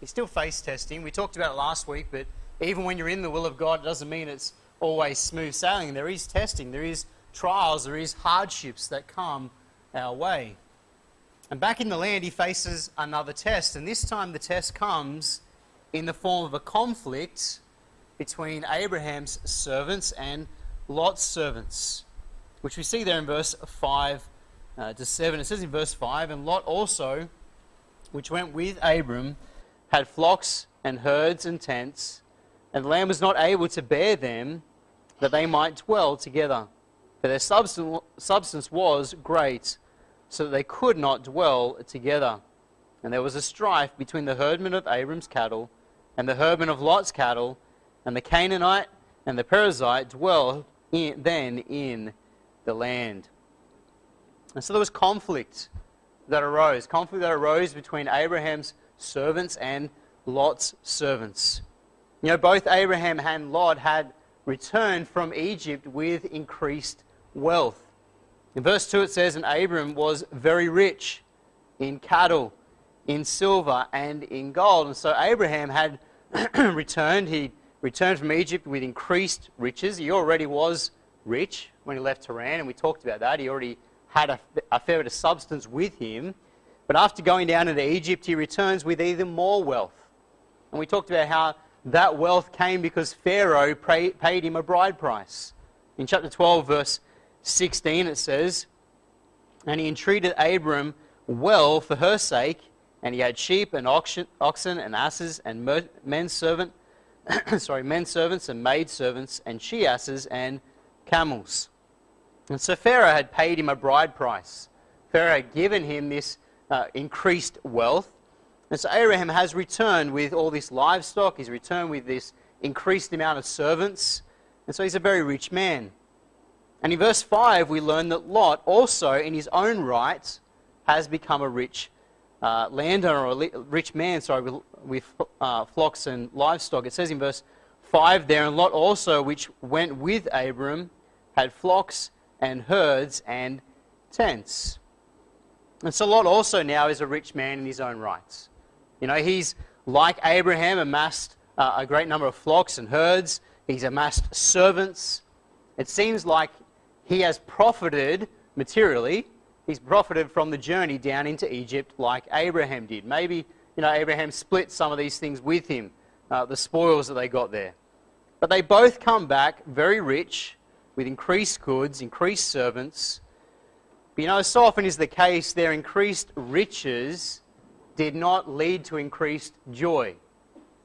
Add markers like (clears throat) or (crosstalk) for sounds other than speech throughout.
He still face testing. We talked about it last week, but even when you're in the will of God, it doesn't mean it's always smooth sailing. There is testing, there is trials, there is hardships that come our way. And back in the land, he faces another test, and this time the test comes in the form of a conflict between Abraham's servants and Lot's servants, which we see there in verse 5 uh, to 7. It says in verse 5 And Lot also, which went with Abram, had flocks and herds and tents, and the land was not able to bear them, that they might dwell together. For their substance was great, so that they could not dwell together. And there was a strife between the herdmen of Abram's cattle and the herdmen of Lot's cattle, and the Canaanite and the Perizzite dwelled in, then in the land. And so there was conflict that arose, conflict that arose between Abraham's servants and Lot's servants. You know, both Abraham and Lot had returned from Egypt with increased wealth. In verse 2 it says, And Abram was very rich in cattle, in silver, and in gold. And so Abraham had (clears throat) returned. He returned from Egypt with increased riches. He already was rich when he left Haran, and we talked about that. He already had a, a fair bit of substance with him. But after going down into Egypt, he returns with even more wealth. And we talked about how that wealth came because Pharaoh paid him a bride price. In chapter 12, verse 16, it says, And he entreated Abram well for her sake, and he had sheep and oxen, oxen and asses and men servant, (coughs) sorry, men servants and maid servants and she asses and camels. And so Pharaoh had paid him a bride price. Pharaoh had given him this uh, increased wealth. And so Abraham has returned with all this livestock, he's returned with this increased amount of servants, and so he's a very rich man. And in verse 5, we learn that Lot also, in his own right, has become a rich uh, landowner or a rich man, sorry, with, with uh, flocks and livestock. It says in verse 5 there, and Lot also, which went with Abram, had flocks and herds and tents. And so Lot also now is a rich man in his own rights. You know, he's like Abraham, amassed uh, a great number of flocks and herds. He's amassed servants. It seems like he has profited materially. He's profited from the journey down into Egypt like Abraham did. Maybe, you know, Abraham split some of these things with him, uh, the spoils that they got there. But they both come back very rich with increased goods, increased servants. But you know, so often is the case, their increased riches did not lead to increased joy.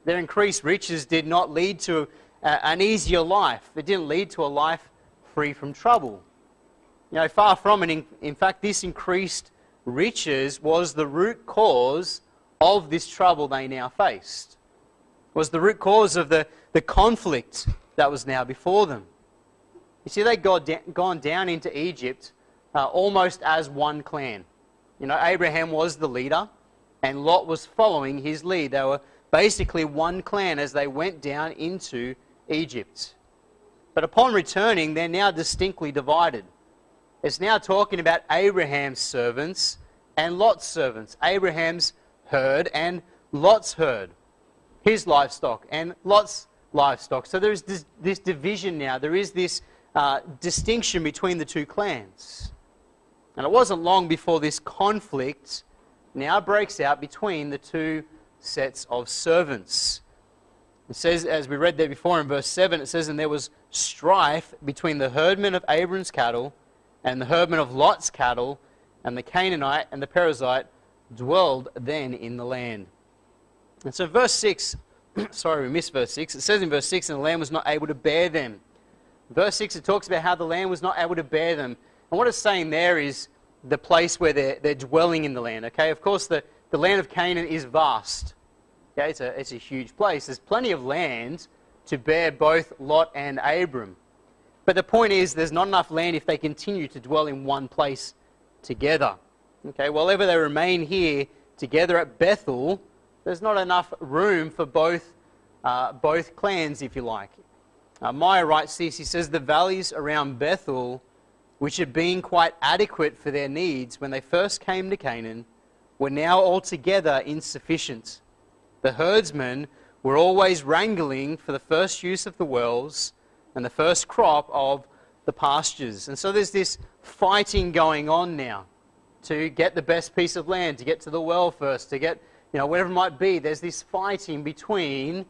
Their increased riches did not lead to uh, an easier life. It didn't lead to a life free from trouble. You know, far from it. In, in fact, this increased riches was the root cause of this trouble they now faced. Was the root cause of the, the conflict that was now before them. You see, they'd gone down into Egypt uh, almost as one clan. You know, Abraham was the leader, and Lot was following his lead. They were basically one clan as they went down into Egypt. But upon returning, they're now distinctly divided. It's now talking about Abraham's servants and Lot's servants. Abraham's herd and Lot's herd. His livestock and Lot's livestock. So there is this, this division now. There is this uh, distinction between the two clans. And it wasn't long before this conflict now breaks out between the two sets of servants. It says, as we read there before in verse 7, it says, And there was strife between the herdmen of Abram's cattle and the herdmen of Lot's cattle, and the Canaanite and the Perizzite dwelled then in the land. And so, verse 6, (clears throat) sorry, we missed verse 6. It says in verse 6, And the land was not able to bear them. Verse 6, it talks about how the land was not able to bear them. And what it's saying there is the place where they're, they're dwelling in the land. Okay, of course, the, the land of Canaan is vast. Yeah, it's a, it's a huge place. There's plenty of land to bear both Lot and Abram. But the point is, there's not enough land if they continue to dwell in one place together. Okay, while ever they remain here together at Bethel, there's not enough room for both, uh, both clans, if you like. Uh, Meyer writes this he says, The valleys around Bethel, which had been quite adequate for their needs when they first came to Canaan, were now altogether insufficient. The herdsmen were always wrangling for the first use of the wells and the first crop of the pastures. And so there's this fighting going on now to get the best piece of land, to get to the well first, to get, you know, whatever it might be. There's this fighting between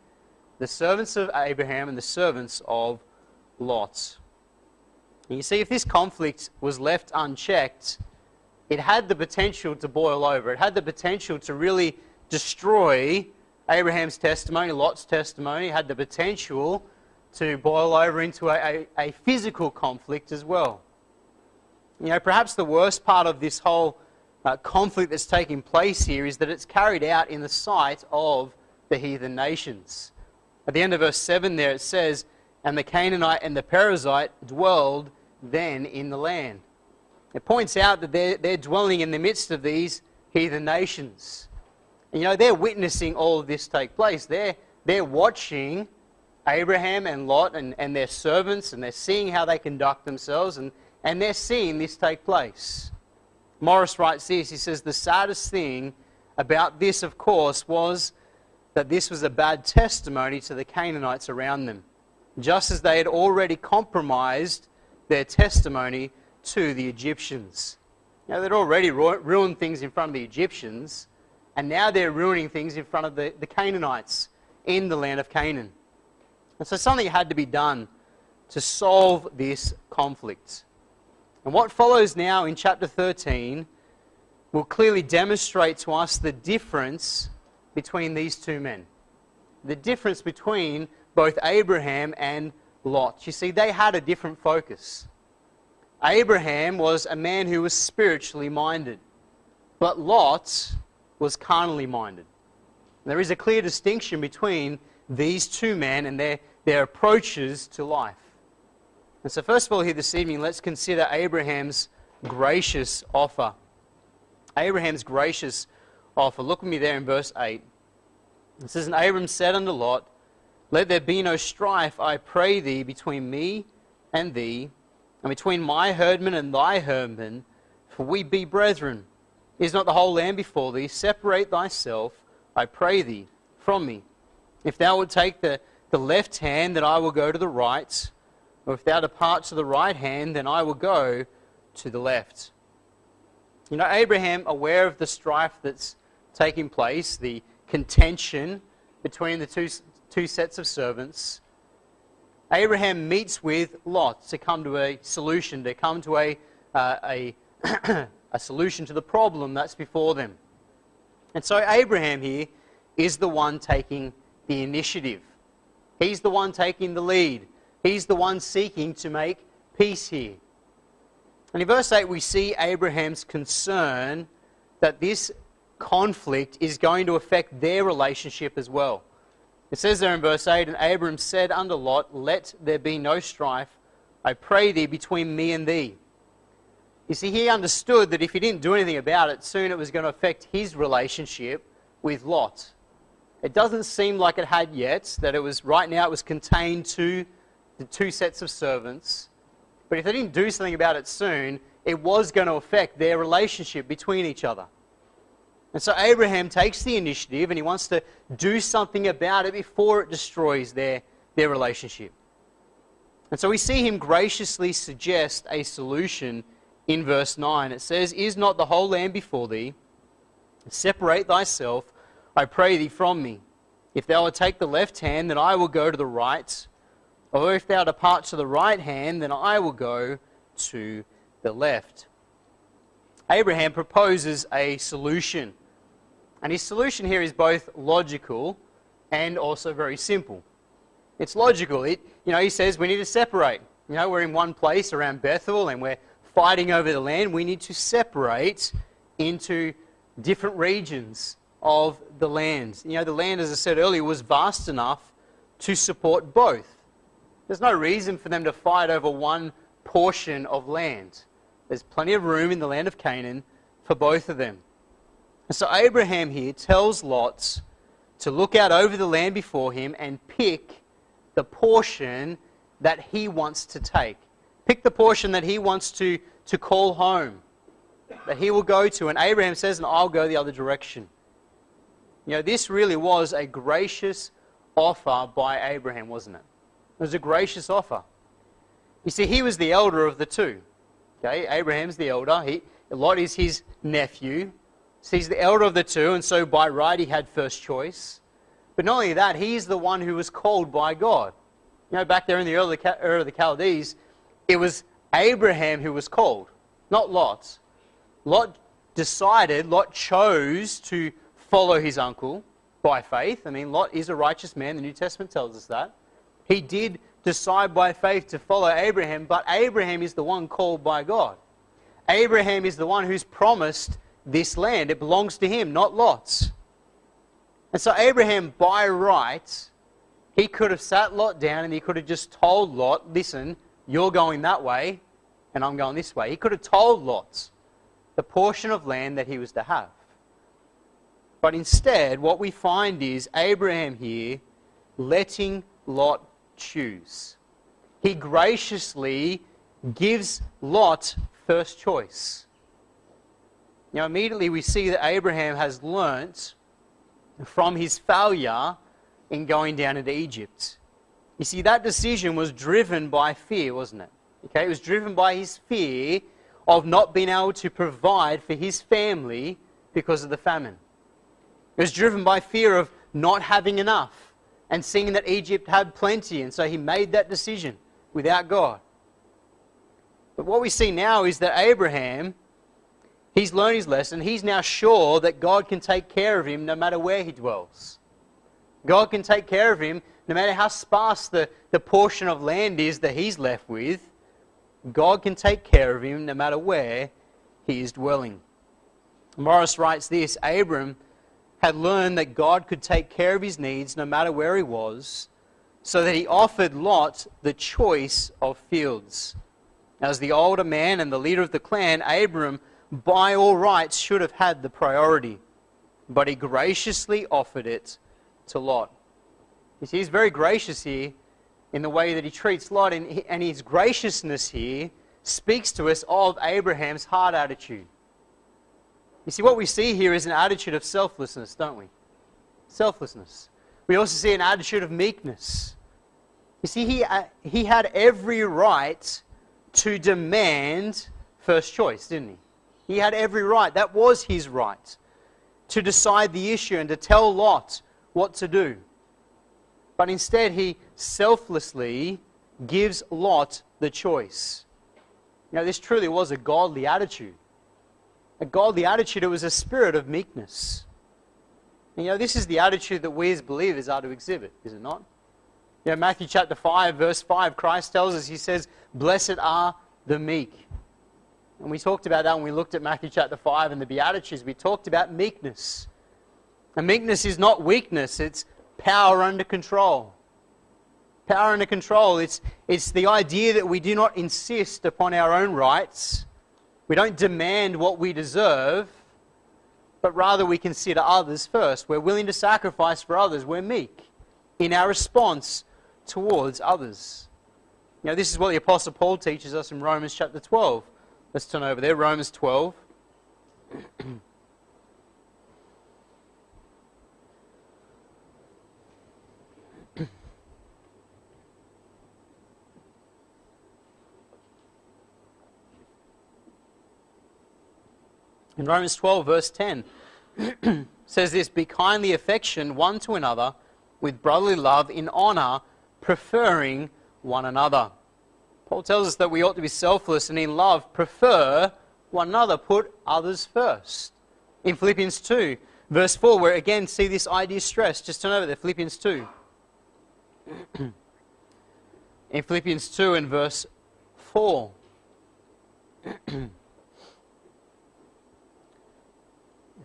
the servants of Abraham and the servants of Lot. And you see, if this conflict was left unchecked, it had the potential to boil over. It had the potential to really destroy Abraham's testimony, Lot's testimony, had the potential to boil over into a, a, a, physical conflict as well. You know, perhaps the worst part of this whole uh, conflict that's taking place here is that it's carried out in the sight of the heathen nations. At the end of verse 7 there it says, And the Canaanite and the Perizzite dwelled then in the land. It points out that they're, they're dwelling in the midst of these heathen nations. And, you know, they're witnessing all of this take place. They're, they're watching Abraham and Lot and, and their servants, and they're seeing how they conduct themselves, and, and they're seeing this take place. Morris writes this he says, The saddest thing about this, of course, was that this was a bad testimony to the Canaanites around them, just as they had already compromised their testimony to the Egyptians. Now, they'd already ruined things in front of the Egyptians, and now they're ruining things in front of the, the Canaanites in the land of Canaan. And so something had to be done to solve this conflict. And what follows now in chapter 13 will clearly demonstrate to us the difference between these two men. The difference between both Abraham and Lot. You see, they had a different focus. Abraham was a man who was spiritually minded, but Lot was carnally minded. There is a clear distinction between these two men and their, their approaches to life. And so, first of all, here this evening, let's consider Abraham's gracious offer. Abraham's gracious offer. Look with me there in verse 8. It says, And Abram said unto Lot, Let there be no strife, I pray thee, between me and thee, and between my herdmen and thy herdmen, for we be brethren. Is not the whole land before thee? Separate thyself, I pray thee, from me. If thou would take the, the left hand, then I will go to the right. Or if thou depart to the right hand, then I will go to the left. You know, Abraham, aware of the strife that's taking place, the contention between the two, two sets of servants, Abraham meets with Lot to come to a solution, to come to a, uh, a, (clears throat) a solution to the problem that's before them. And so Abraham here is the one taking the initiative. He's the one taking the lead. He's the one seeking to make peace here. And in verse 8, we see Abraham's concern that this conflict is going to affect their relationship as well. It says there in verse 8, And Abram said unto Lot, Let there be no strife, I pray thee, between me and thee. You see, he understood that if he didn't do anything about it, soon it was going to affect his relationship with Lot. It doesn't seem like it had yet, that it was right now it was contained to the two sets of servants. But if they didn't do something about it soon, it was going to affect their relationship between each other. And so Abraham takes the initiative and he wants to do something about it before it destroys their, their relationship. And so we see him graciously suggest a solution in verse 9. It says, Is not the whole land before thee? Separate thyself, I pray thee, from me. If thou wilt take the left hand, then I will go to the right. Or if thou depart to the right hand, then I will go to the left. Abraham proposes a solution. And his solution here is both logical and also very simple. It's logical. It, you know, he says we need to separate. You know, we're in one place around Bethel and we're fighting over the land, we need to separate into different regions of the land. You know, the land, as I said earlier, was vast enough to support both. There's no reason for them to fight over one portion of land. There's plenty of room in the land of Canaan for both of them. So Abraham here tells Lot to look out over the land before him and pick the portion that he wants to take. Pick the portion that he wants to, to call home, that he will go to. And Abraham says, and I'll go the other direction. You know, this really was a gracious offer by Abraham, wasn't it? It was a gracious offer. You see, he was the elder of the two. Okay, Abraham's the elder. He, Lot is his nephew. So he's the elder of the two, and so by right he had first choice. But not only that, he's the one who was called by God. You know, back there in the early era of the Chaldees, it was Abraham who was called, not Lot. Lot decided, Lot chose to follow his uncle by faith. I mean, Lot is a righteous man. The New Testament tells us that. He did decide by faith to follow Abraham, but Abraham is the one called by God. Abraham is the one who's promised this land. It belongs to him, not Lot's. And so, Abraham, by right, he could have sat Lot down and he could have just told Lot, listen, you're going that way and I'm going this way. He could have told Lot the portion of land that he was to have. But instead, what we find is Abraham here letting Lot choose. He graciously gives Lot first choice. Now, immediately we see that Abraham has learnt from his failure in going down into Egypt. You see, that decision was driven by fear, wasn't it? Okay, it was driven by his fear of not being able to provide for his family because of the famine. It was driven by fear of not having enough and seeing that Egypt had plenty, and so he made that decision without God. But what we see now is that Abraham, he's learned his lesson. He's now sure that God can take care of him no matter where he dwells. God can take care of him no matter how sparse the, the portion of land is that he's left with. God can take care of him no matter where he is dwelling. Morris writes this Abram had learned that God could take care of his needs no matter where he was, so that he offered Lot the choice of fields. As the older man and the leader of the clan, Abram, by all rights, should have had the priority, but he graciously offered it to Lot. You see, he's very gracious here in the way that he treats Lot, and his graciousness here speaks to us of Abraham's heart attitude. You see, what we see here is an attitude of selflessness, don't we? Selflessness. We also see an attitude of meekness. You see, he, uh, he had every right to demand first choice, didn't he? He had every right. That was his right to decide the issue and to tell Lot what to do. But instead, he selflessly gives Lot the choice. Now, this truly was a godly attitude a godly attitude, it was a spirit of meekness. And, you know, this is the attitude that we as believers are to exhibit, is it not? You know, Matthew chapter 5, verse 5, Christ tells us, He says, Blessed are the meek. And we talked about that when we looked at Matthew chapter 5 and the Beatitudes. We talked about meekness. And meekness is not weakness, it's power under control. Power under control. It's, it's the idea that we do not insist upon our own rights, we don't demand what we deserve, but rather we consider others first. We're willing to sacrifice for others. We're meek in our response towards others. You know, this is what the Apostle Paul teaches us in Romans chapter 12. Let's turn over there, Romans 12. (clears throat) In Romans 12, verse 10, (clears throat) says this Be kindly affection one to another with brotherly love in honor, preferring one another. Paul tells us that we ought to be selfless and in love prefer one another, put others first. In Philippians 2, verse 4, where again see this idea stressed, just turn over there, Philippians 2. (clears throat) in Philippians 2 and verse 4. (clears throat)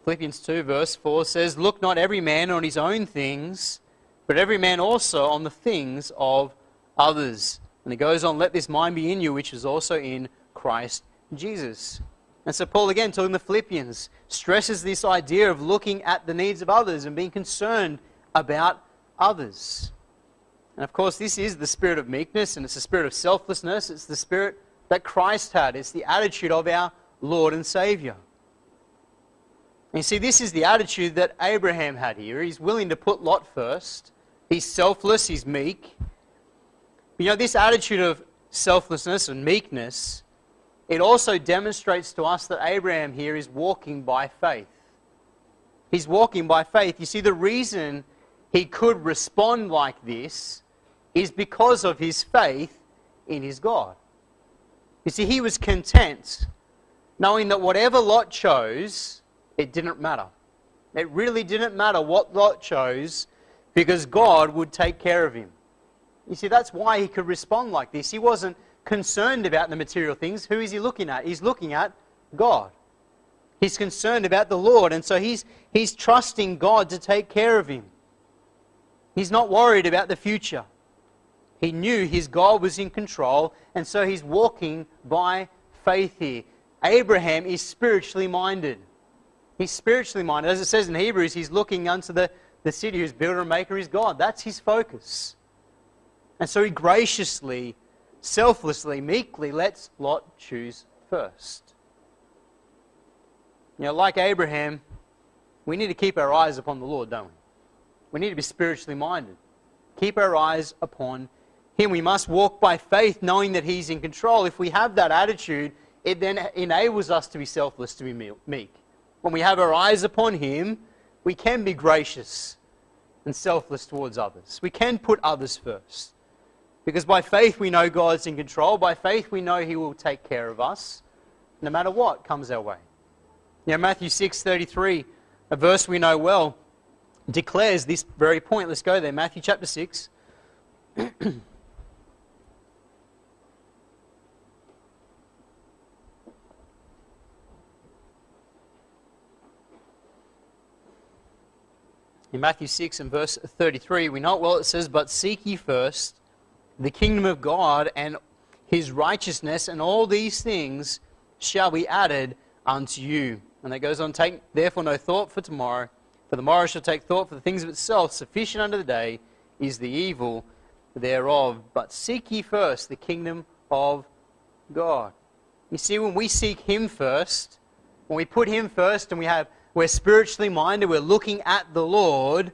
Philippians 2, verse 4 says, Look not every man on his own things, but every man also on the things of others. And it goes on, Let this mind be in you, which is also in Christ Jesus. And so, Paul, again, talking to Philippians, stresses this idea of looking at the needs of others and being concerned about others. And of course, this is the spirit of meekness and it's the spirit of selflessness. It's the spirit that Christ had, it's the attitude of our Lord and Savior. And you see, this is the attitude that Abraham had here. He's willing to put Lot first. He's selfless, he's meek. You know, this attitude of selflessness and meekness, it also demonstrates to us that Abraham here is walking by faith. He's walking by faith. You see, the reason he could respond like this is because of his faith in his God. You see, he was content knowing that whatever Lot chose, it didn't matter. It really didn't matter what Lot chose because God would take care of him. You see, that's why he could respond like this. He wasn't concerned about the material things. Who is he looking at? He's looking at God. He's concerned about the Lord, and so he's, he's trusting God to take care of him. He's not worried about the future. He knew his God was in control, and so he's walking by faith here. Abraham is spiritually minded. He's spiritually minded. As it says in Hebrews, he's looking unto the, the city whose builder and maker is God. That's his focus. And so he graciously, selflessly, meekly lets Lot choose first. You know, like Abraham, we need to keep our eyes upon the Lord, don't we? We need to be spiritually minded. Keep our eyes upon Him. We must walk by faith, knowing that He's in control. If we have that attitude, it then enables us to be selfless, to be meek. When we have our eyes upon Him, we can be gracious and selfless towards others. We can put others first. Because by faith we know God's in control. By faith we know He will take care of us no matter what comes our way. Now, Matthew 6:33, a verse we know well, declares this very point. Let's go there. Matthew chapter 6. (clears throat) In Matthew 6 and verse 33, we know it well. It says, But seek ye first the kingdom of God and his righteousness, and all these things shall be added unto you. And it goes on, Take therefore no thought for tomorrow for the morrow shall take thought for the things of itself. Sufficient unto the day is the evil thereof. But seek ye first the kingdom of God. You see, when we seek Him first, when we put Him first and we have, we're spiritually minded, we're looking at the Lord,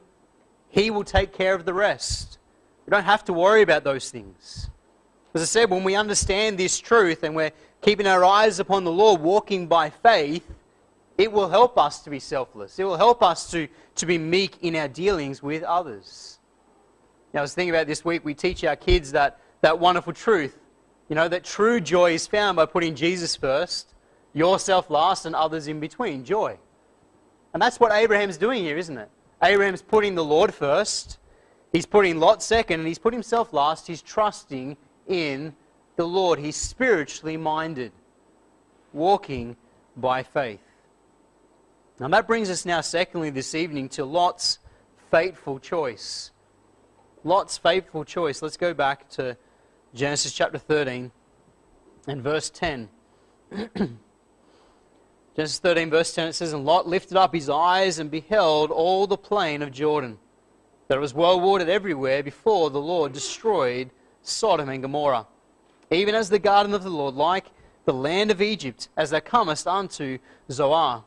He will take care of the rest. We don't have to worry about those things. As I said, when we understand this truth and we're keeping our eyes upon the Lord, walking by faith, it will help us to be selfless. It will help us to, to be meek in our dealings with others. Now, I was thinking about this week, we teach our kids that, that wonderful truth. You know, that true joy is found by putting Jesus first, yourself last, and others in between. Joy. And that's what Abraham's doing here, isn't it? Abraham's putting the Lord first, he's putting Lot second, and he's put himself last. He's trusting in the Lord. He's spiritually minded, walking by faith. Now that brings us now, secondly, this evening to Lot's fateful choice. Lot's fateful choice. Let's go back to Genesis chapter 13 and verse 10. (clears throat) Genesis 13, verse 10, it says, And Lot lifted up his eyes and beheld all the plain of Jordan, that it was well watered everywhere before the Lord destroyed Sodom and Gomorrah, even as the garden of the Lord, like the land of Egypt, as thou comest unto Zoar.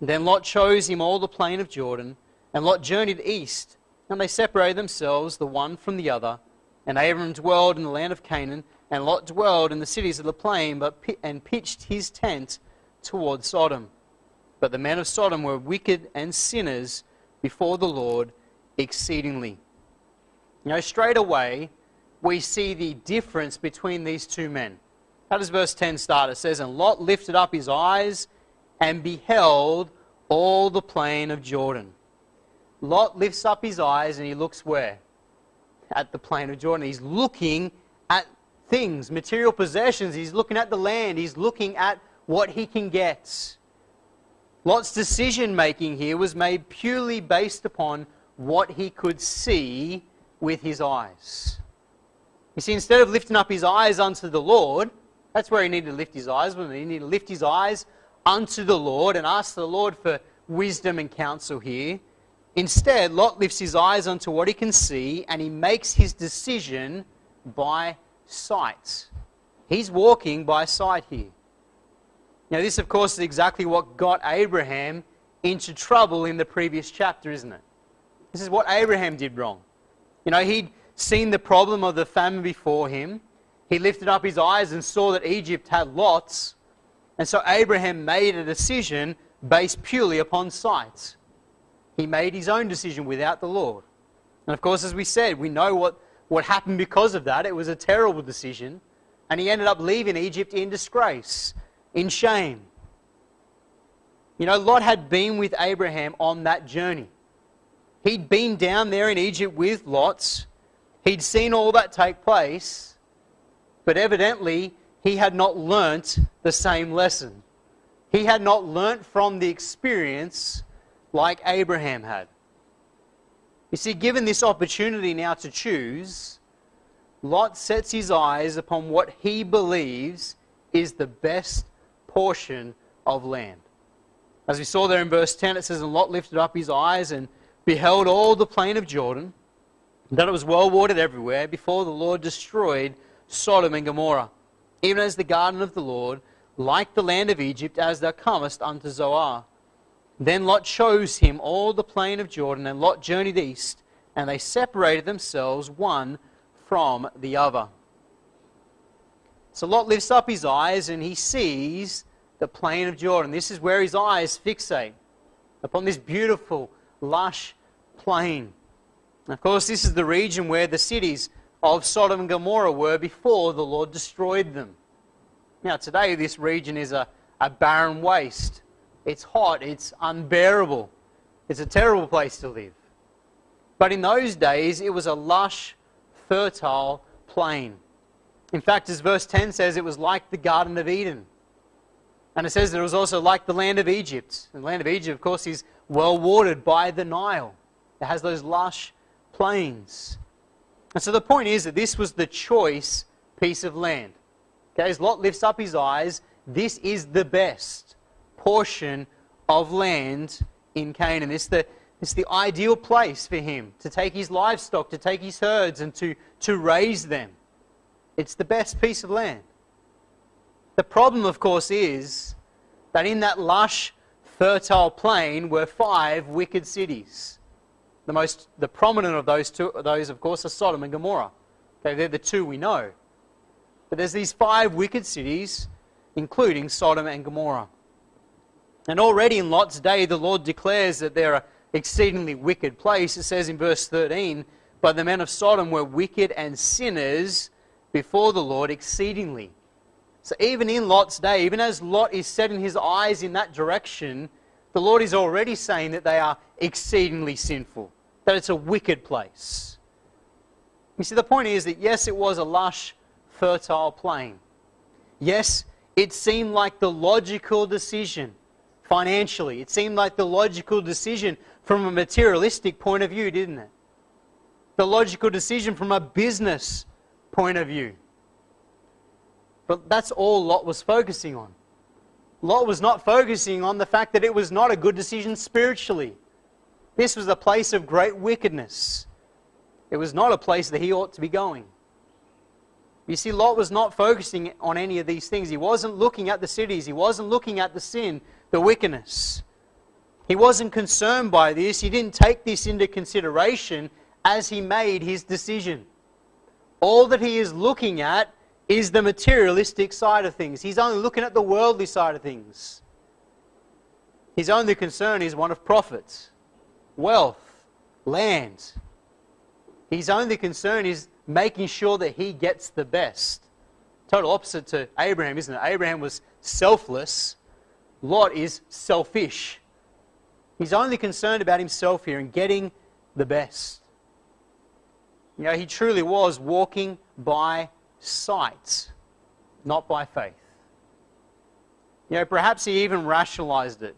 Then Lot chose him all the plain of Jordan, and Lot journeyed east, and they separated themselves the one from the other. And Abram dwelled in the land of Canaan, and Lot dwelled in the cities of the plain, but and pitched his tent toward Sodom. But the men of Sodom were wicked and sinners before the Lord exceedingly. Now, straight away, we see the difference between these two men. How does verse 10 start? It says, And Lot lifted up his eyes and beheld all the plain of Jordan. Lot lifts up his eyes and he looks where? At the plain of Jordan. He's looking at things, material possessions. He's looking at the land. He's looking at what he can get. Lot's decision making here was made purely based upon what he could see with his eyes. You see, instead of lifting up his eyes unto the Lord, that's where he needed to lift his eyes. He needed to lift his eyes unto the Lord and ask the Lord for wisdom and counsel here. Instead, Lot lifts his eyes unto what he can see and he makes his decision by sight. He's walking by sight here. Now, this, of course, is exactly what got Abraham into trouble in the previous chapter, isn't it? This is what Abraham did wrong. You know, he'd seen the problem of the famine before him. He lifted up his eyes and saw that Egypt had lots. And so Abraham made a decision based purely upon sight. He made his own decision without the Lord. And of course, as we said, we know what, what happened because of that. It was a terrible decision. And he ended up leaving Egypt in disgrace, in shame. You know, Lot had been with Abraham on that journey. He'd been down there in Egypt with Lot. He'd seen all that take place. But evidently, he had not learnt the same lesson. He had not learnt from the experience like Abraham had. You see, given this opportunity now to choose, Lot sets his eyes upon what he believes is the best portion of land. As we saw there in verse 10, it says, And Lot lifted up his eyes and beheld all the plain of Jordan, that it was well watered everywhere, before the Lord destroyed Sodom and Gomorrah, even as the garden of the Lord, like the land of Egypt, as thou comest unto Zoar. Then Lot chose him all the plain of Jordan, and Lot journeyed east, and they separated themselves one from the other. So Lot lifts up his eyes and he sees the plain of Jordan. This is where his eyes fixate upon this beautiful, lush plain. And of course, this is the region where the cities of Sodom and Gomorrah were before the Lord destroyed them. Now, today, this region is a, a barren waste. It's hot, it's unbearable, it's a terrible place to live. But in those days, it was a lush, fertile plain. In fact, as verse 10 says, it was like the Garden of Eden. And it says that it was also like the land of Egypt. The land of Egypt, of course, is well watered by the Nile. It has those lush plains. And so the point is that this was the choice piece of land. Okay, as Lot lifts up his eyes, this is the best portion of land in Canaan. It's the, it's the ideal place for him to take his livestock, to take his herds, and to, to raise them. It's the best piece of land. The problem, of course, is that in that lush, fertile plain were five wicked cities. The most, the prominent of those, two, those, of course, are Sodom and Gomorrah. Okay, they're the two we know. But there's these five wicked cities, including Sodom and Gomorrah. And already in Lot's day, the Lord declares that they're an exceedingly wicked place. It says in verse 13, But the men of Sodom were wicked and sinners before the Lord exceedingly. So even in Lot's day, even as Lot is setting his eyes in that direction, the Lord is already saying that they are exceedingly sinful, that it's a wicked place. You see, the point is that yes, it was a lush, fertile plain. Yes, it seemed like the logical decision financially. It seemed like the logical decision from a materialistic point of view, didn't it? The logical decision from a business point of view. But that's all Lot was focusing on. Lot was not focusing on the fact that it was not a good decision spiritually. This was a place of great wickedness. It was not a place that he ought to be going. You see, Lot was not focusing on any of these things. He wasn't looking at the cities. He wasn't looking at the sin, the wickedness. He wasn't concerned by this. He didn't take this into consideration as he made his decision. All that he is looking at is the materialistic side of things. He's only looking at the worldly side of things. His only concern is one of profits, wealth, land. His only concern is making sure that he gets the best. Total opposite to Abraham, isn't it? Abraham was selfless. Lot is selfish. He's only concerned about himself here and getting the best. You know, he truly was walking by sight, not by faith. You know, perhaps he even rationalized it,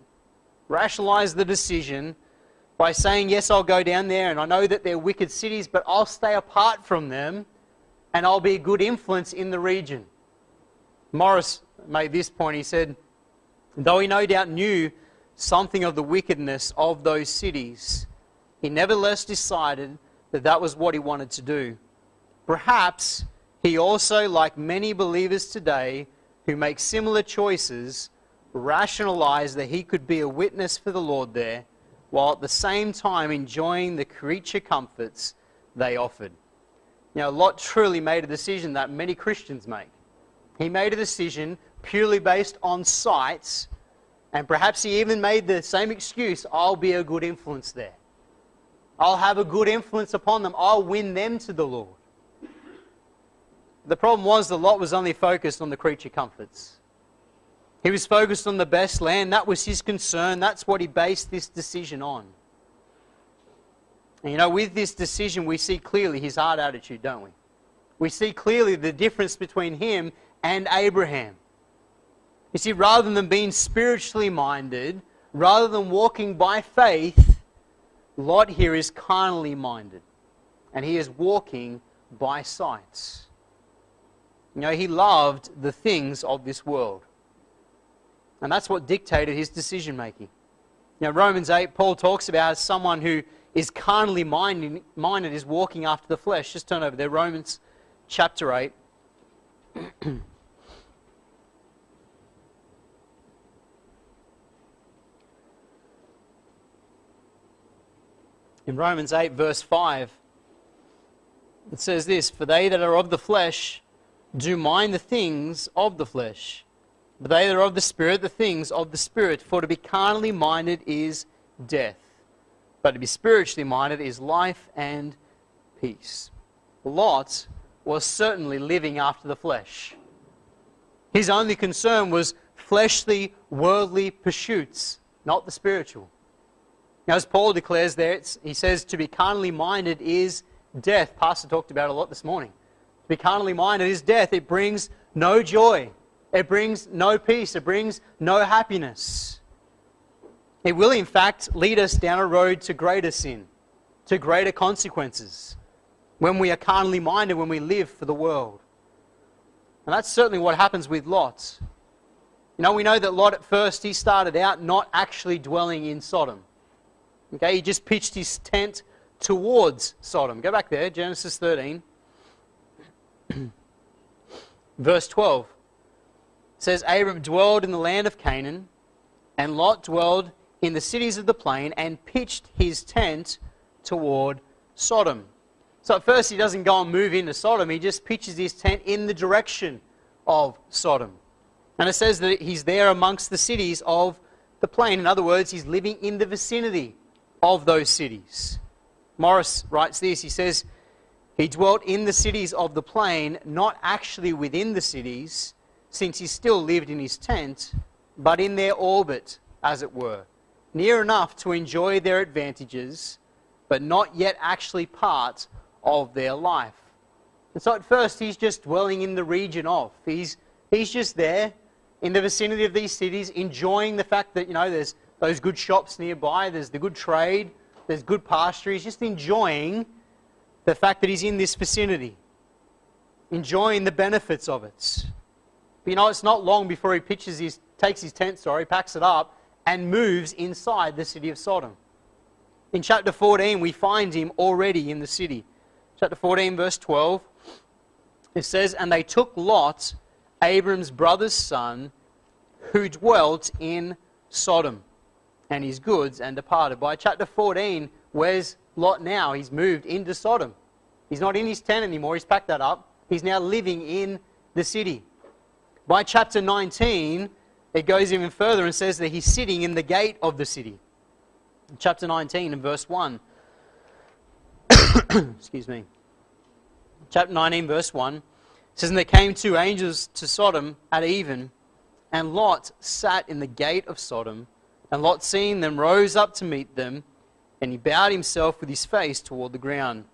rationalized the decision by saying, Yes, I'll go down there, and I know that they're wicked cities, but I'll stay apart from them, and I'll be a good influence in the region. Morris made this point. He said, Though he no doubt knew something of the wickedness of those cities, he nevertheless decided that that was what he wanted to do. Perhaps he also, like many believers today who make similar choices, rationalized that he could be a witness for the Lord there, while at the same time enjoying the creature comforts they offered. Know, Lot truly made a decision that many Christians make. He made a decision purely based on sights, and perhaps he even made the same excuse I'll be a good influence there. I'll have a good influence upon them. I'll win them to the Lord. The problem was that Lot was only focused on the creature comforts. He was focused on the best land. That was his concern. That's what he based this decision on. And you know, with this decision, we see clearly his hard attitude, don't we? We see clearly the difference between him and Abraham. You see, rather than being spiritually minded, rather than walking by faith, Lot here is carnally minded. And he is walking by sights. You know, he loved the things of this world. And that's what dictated his decision making. Know, Romans 8, Paul talks about someone who is carnally minded, minded is walking after the flesh. Just turn over there, Romans chapter 8. (clears throat) In Romans 8, verse 5, it says this For they that are of the flesh do mind the things of the flesh, but they that are of the Spirit, the things of the Spirit. For to be carnally minded is death, but to be spiritually minded is life and peace. Lot was certainly living after the flesh. His only concern was fleshly, worldly pursuits, not the spiritual. Now, as Paul declares there, he says to be carnally minded is death. Pastor talked about a lot this morning. To be carnally minded is death. It brings no joy. It brings no peace. It brings no happiness. It will, in fact, lead us down a road to greater sin, to greater consequences, when we are carnally minded, when we live for the world. And that's certainly what happens with Lot. You know, we know that Lot at first, he started out not actually dwelling in Sodom. Okay, he just pitched his tent towards Sodom. Go back there, Genesis 13. (clears throat) Verse 12 says, Abram dwelled in the land of Canaan, and Lot dwelled in the cities of the plain and pitched his tent toward Sodom. So at first he doesn't go and move into Sodom, he just pitches his tent in the direction of Sodom. And it says that he's there amongst the cities of the plain. In other words, he's living in the vicinity of those cities. Morris writes this he says, He dwelt in the cities of the plain, not actually within the cities, since he still lived in his tent, but in their orbit, as it were near enough to enjoy their advantages, but not yet actually part of their life. And so at first, he's just dwelling in the region of. He's, he's just there in the vicinity of these cities, enjoying the fact that, you know, there's those good shops nearby, there's the good trade, there's good pasture. He's just enjoying the fact that he's in this vicinity, enjoying the benefits of it. But you know, it's not long before he pitches his, takes his tent, sorry, packs it up, and moves inside the city of Sodom. In chapter 14, we find him already in the city. Chapter 14, verse 12, it says, And they took Lot, Abram's brother's son, who dwelt in Sodom, and his goods, and departed. By chapter 14, where's Lot now? He's moved into Sodom. He's not in his tent anymore, he's packed that up. He's now living in the city. By chapter 19, it goes even further and says that he's sitting in the gate of the city. In chapter 19 and verse 1. (coughs) Excuse me. Chapter 19, verse 1 says, And there came two angels to Sodom at even, and Lot sat in the gate of Sodom. And Lot, seeing them, rose up to meet them, and he bowed himself with his face toward the ground.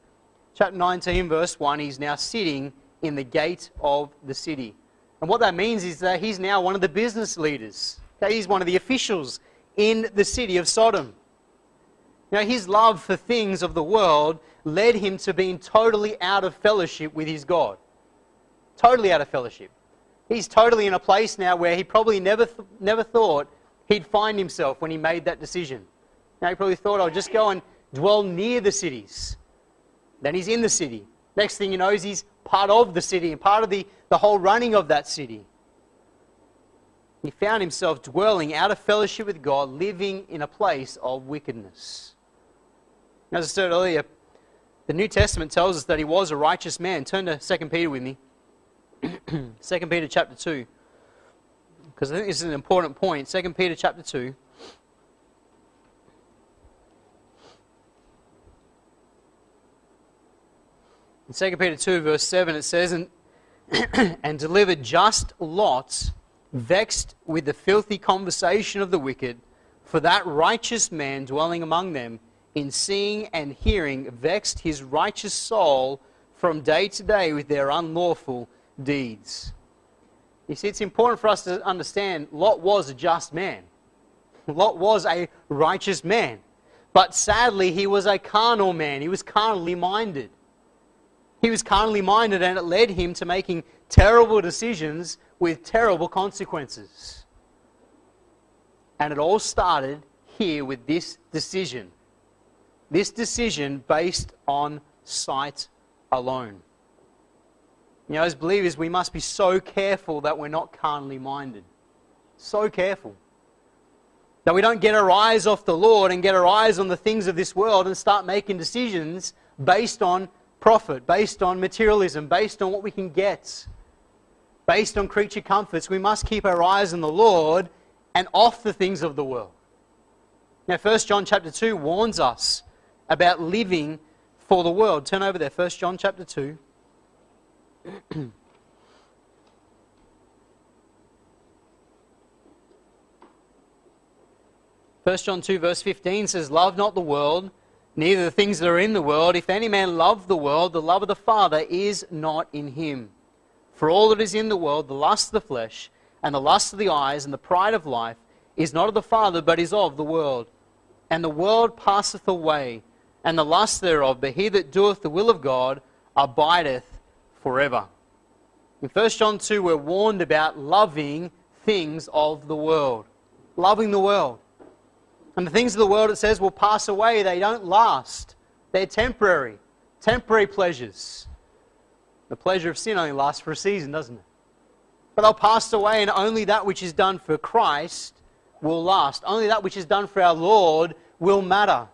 Chapter 19, verse 1, he's now sitting in the gate of the city. And what that means is that he's now one of the business leaders. He's one of the officials in the city of Sodom. Now, his love for things of the world led him to being totally out of fellowship with his God. Totally out of fellowship. He's totally in a place now where he probably never, th- never thought he'd find himself when he made that decision. Now, he probably thought, I'll just go and dwell near the cities. Then he's in the city. Next thing he knows, he's part of the city and part of the, the whole running of that city. He found himself dwelling out of fellowship with God, living in a place of wickedness. As I said earlier, the New Testament tells us that he was a righteous man. Turn to 2 Peter with me. (clears throat) 2 Peter chapter 2. Because I think this is an important point. 2 Peter chapter 2. In 2 Peter 2, verse 7, it says, And, (clears throat) and delivered just Lot, vexed with the filthy conversation of the wicked, for that righteous man dwelling among them, in seeing and hearing, vexed his righteous soul from day to day with their unlawful deeds. You see, it's important for us to understand Lot was a just man. Lot was a righteous man. But sadly, he was a carnal man. He was carnally minded. He was carnally minded, and it led him to making terrible decisions with terrible consequences. And it all started here with this decision. This decision based on sight alone. You know, as believers, we must be so careful that we're not carnally minded. So careful. That we don't get our eyes off the Lord and get our eyes on the things of this world and start making decisions based on profit, based on materialism, based on what we can get, based on creature comforts. We must keep our eyes on the Lord and off the things of the world. Now, 1 John chapter 2 warns us about living for the world. Turn over there, 1 John chapter 2. (clears throat) First John 2, verse 15 says, Love not the world, neither the things that are in the world. If any man love the world, the love of the Father is not in him. For all that is in the world, the lust of the flesh, and the lust of the eyes, and the pride of life, is not of the Father, but is of the world. And the world passeth away, and the lust thereof, but he that doeth the will of God abideth forever. In 1 John 2, we're warned about loving things of the world. Loving the world. And the things of the world, it says, will pass away. They don't last, they're temporary. Temporary pleasures. The pleasure of sin only lasts for a season, doesn't it? But they'll pass away, and only that which is done for Christ will last. Only that which is done for our Lord will matter.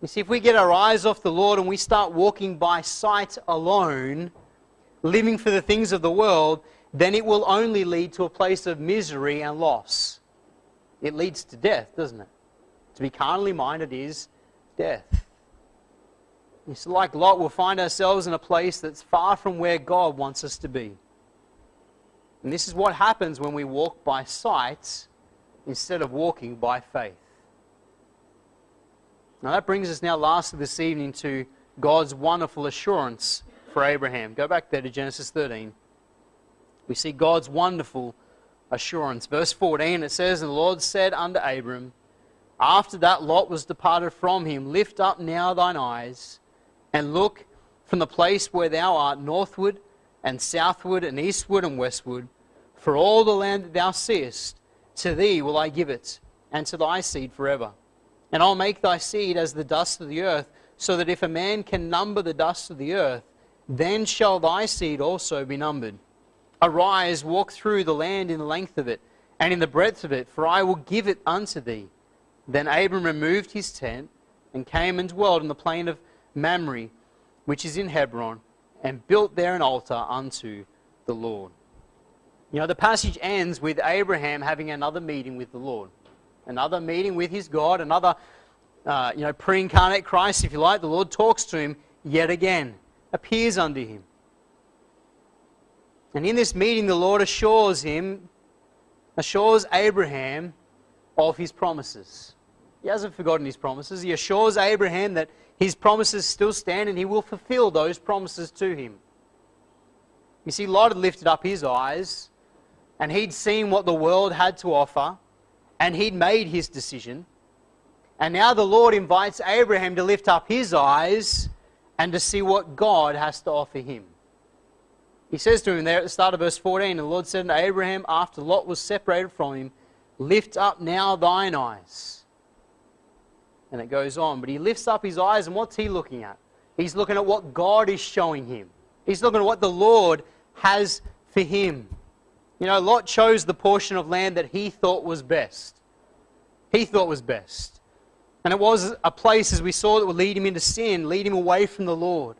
You see, if we get our eyes off the Lord and we start walking by sight alone, living for the things of the world, then it will only lead to a place of misery and loss it leads to death, doesn't it? To be carnally minded is death. It's like Lot, we'll find ourselves in a place that's far from where God wants us to be. And this is what happens when we walk by sight instead of walking by faith. Now that brings us now lastly this evening to God's wonderful assurance for Abraham. Go back there to Genesis 13. We see God's wonderful assurance. Verse 14 it says, And the Lord said unto Abram, After that Lot was departed from him, Lift up now thine eyes, and look from the place where thou art northward, and southward, and eastward, and westward. For all the land that thou seest, to thee will I give it, and to thy seed forever. And I'll make thy seed as the dust of the earth, so that if a man can number the dust of the earth, then shall thy seed also be numbered. Arise, walk through the land in the length of it, and in the breadth of it, for I will give it unto thee. Then Abram removed his tent, and came and dwelt in the plain of Mamre, which is in Hebron, and built there an altar unto the Lord. You know, the passage ends with Abraham having another meeting with the Lord. Another meeting with his God, another, uh, you know, pre incarnate Christ, if you like. The Lord talks to him yet again, appears unto him. And in this meeting, the Lord assures him, assures Abraham of his promises. He hasn't forgotten his promises. He assures Abraham that his promises still stand and he will fulfill those promises to him. You see, Lot had lifted up his eyes and he'd seen what the world had to offer and he'd made his decision. And now the Lord invites Abraham to lift up his eyes and to see what God has to offer him. He says to him there at the start of verse 14, the Lord said to Abraham, after Lot was separated from him, Lift up now thine eyes. And it goes on. But he lifts up his eyes, and what's he looking at? He's looking at what God is showing him. He's looking at what the Lord has for him. You know, Lot chose the portion of land that he thought was best. He thought was best. And it was a place, as we saw, that would lead him into sin, lead him away from the Lord.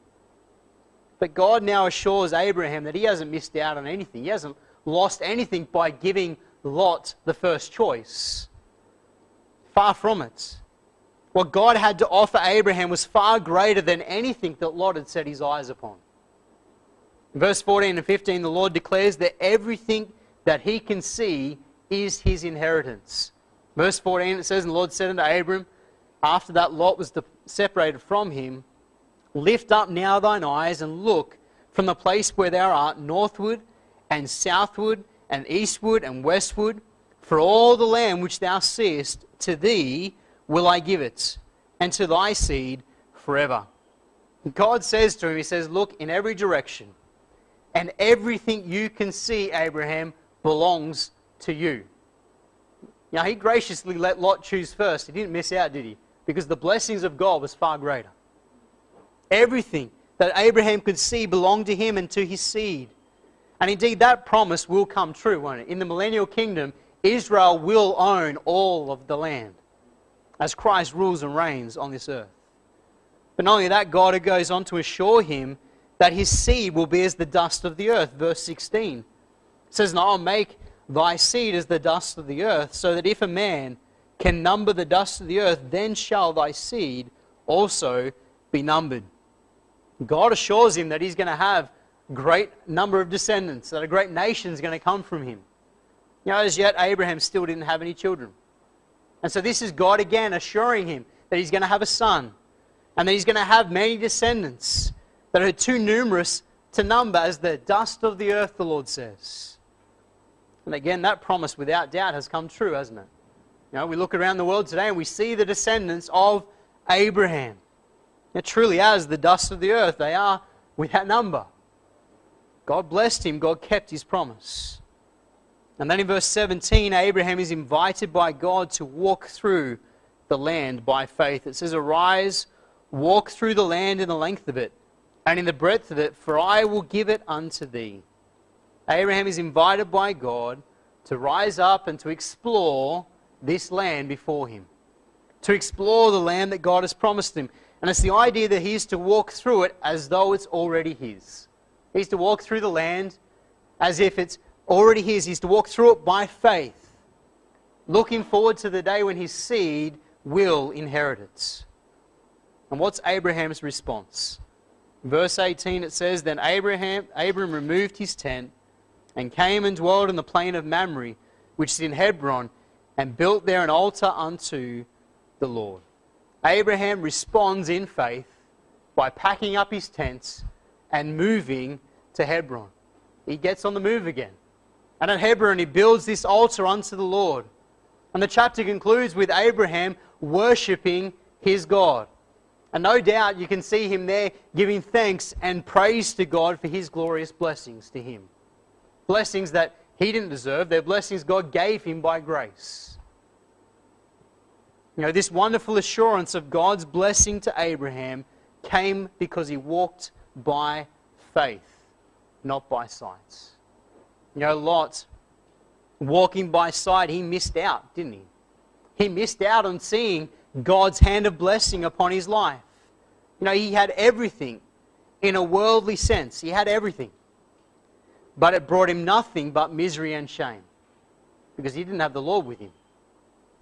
But God now assures Abraham that he hasn't missed out on anything. He hasn't lost anything by giving Lot the first choice. Far from it. What God had to offer Abraham was far greater than anything that Lot had set his eyes upon. In verse 14 and 15, the Lord declares that everything that he can see is his inheritance. Verse 14, it says, And the Lord said unto Abram, after that Lot was separated from him, Lift up now thine eyes and look from the place where thou art northward and southward and eastward and westward, for all the land which thou seest, to thee will I give it, and to thy seed forever. God says to him, He says, Look in every direction, and everything you can see, Abraham, belongs to you. Now, he graciously let Lot choose first. He didn't miss out, did he? Because the blessings of God was far greater. Everything that Abraham could see belonged to him and to his seed. And indeed, that promise will come true, won't it? In the millennial kingdom, Israel will own all of the land as Christ rules and reigns on this earth. But not only that, God goes on to assure him that his seed will be as the dust of the earth. Verse 16 it says, And I'll make thy seed as the dust of the earth, so that if a man can number the dust of the earth, then shall thy seed also be numbered. God assures him that he's going to have a great number of descendants, that a great nation is going to come from him. You know, as yet, Abraham still didn't have any children. And so this is God again assuring him that he's going to have a son and that he's going to have many descendants that are too numerous to number as the dust of the earth, the Lord says. And again, that promise without doubt has come true, hasn't it? You know, we look around the world today and we see the descendants of Abraham. It truly as the dust of the earth. They are without number. God blessed him, God kept his promise. And then in verse 17, Abraham is invited by God to walk through the land by faith. It says, Arise, walk through the land in the length of it, and in the breadth of it, for I will give it unto thee. Abraham is invited by God to rise up and to explore this land before him, to explore the land that God has promised him. And it's the idea that he is to walk through it as though it's already his. He's to walk through the land as if it's already his. He's to walk through it by faith, looking forward to the day when his seed will inherit it. And what's Abraham's response? verse 18 it says, Then Abraham, Abram removed his tent and came and dwelled in the plain of Mamre, which is in Hebron, and built there an altar unto the Lord. Abraham responds in faith by packing up his tents and moving to Hebron. He gets on the move again. And at Hebron, he builds this altar unto the Lord. And the chapter concludes with Abraham worshipping his God. And no doubt you can see him there giving thanks and praise to God for his glorious blessings to him. Blessings that he didn't deserve, they're blessings God gave him by grace. You know, this wonderful assurance of God's blessing to Abraham came because he walked by faith, not by sight. You know, Lot, walking by sight, he missed out, didn't he? He missed out on seeing God's hand of blessing upon his life. You know, he had everything in a worldly sense. He had everything. But it brought him nothing but misery and shame because he didn't have the Lord with him.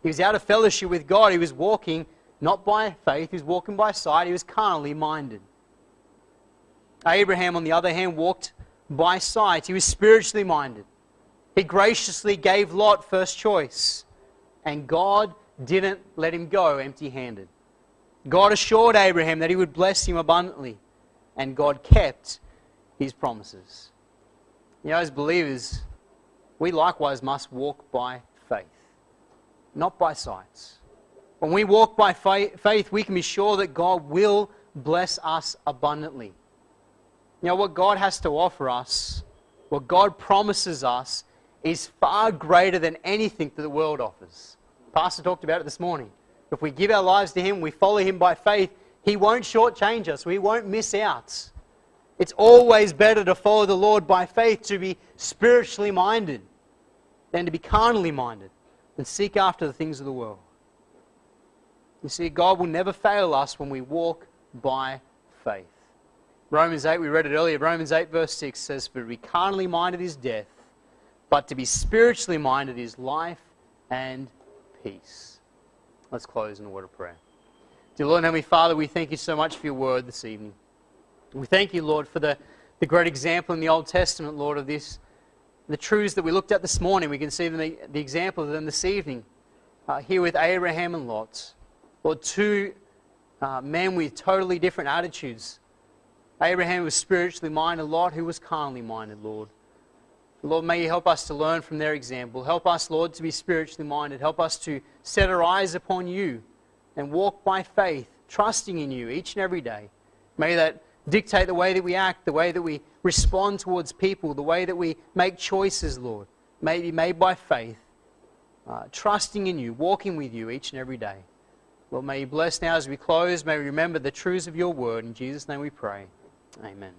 He was out of fellowship with God. He was walking not by faith, he was walking by sight. He was carnally minded. Abraham, on the other hand, walked by sight. He was spiritually minded. He graciously gave Lot first choice. And God didn't let him go empty handed. God assured Abraham that he would bless him abundantly. And God kept his promises. You know, as believers, we likewise must walk by not by sights. When we walk by faith, we can be sure that God will bless us abundantly. You know, what God has to offer us, what God promises us, is far greater than anything that the world offers. Pastor talked about it this morning. If we give our lives to Him, we follow Him by faith, He won't shortchange us. We won't miss out. It's always better to follow the Lord by faith, to be spiritually minded than to be carnally minded and seek after the things of the world. You see, God will never fail us when we walk by faith. Romans 8, we read it earlier. Romans 8, verse 6 says, For to be carnally minded is death, but to be spiritually minded is life and peace. Let's close in a word of prayer. Dear Lord and Heavenly Father, we thank you so much for your word this evening. We thank you, Lord, for the, the great example in the Old Testament, Lord, of this, the truths that we looked at this morning. We can see the, the example of them this evening, uh, here with Abraham and Lot. Lord, two uh, men with totally different attitudes. Abraham was spiritually minded, Lot, who was carnally minded, Lord. Lord, may you help us to learn from their example. Help us, Lord, to be spiritually minded. Help us to set our eyes upon you and walk by faith, trusting in you each and every day. May that dictate the way that we act, the way that we respond towards people, the way that we make choices, Lord. May be made by faith, uh, trusting in you, walking with you each and every day. Lord, may you bless now as we close. May we remember the truths of your word. In Jesus' name we pray. Amen.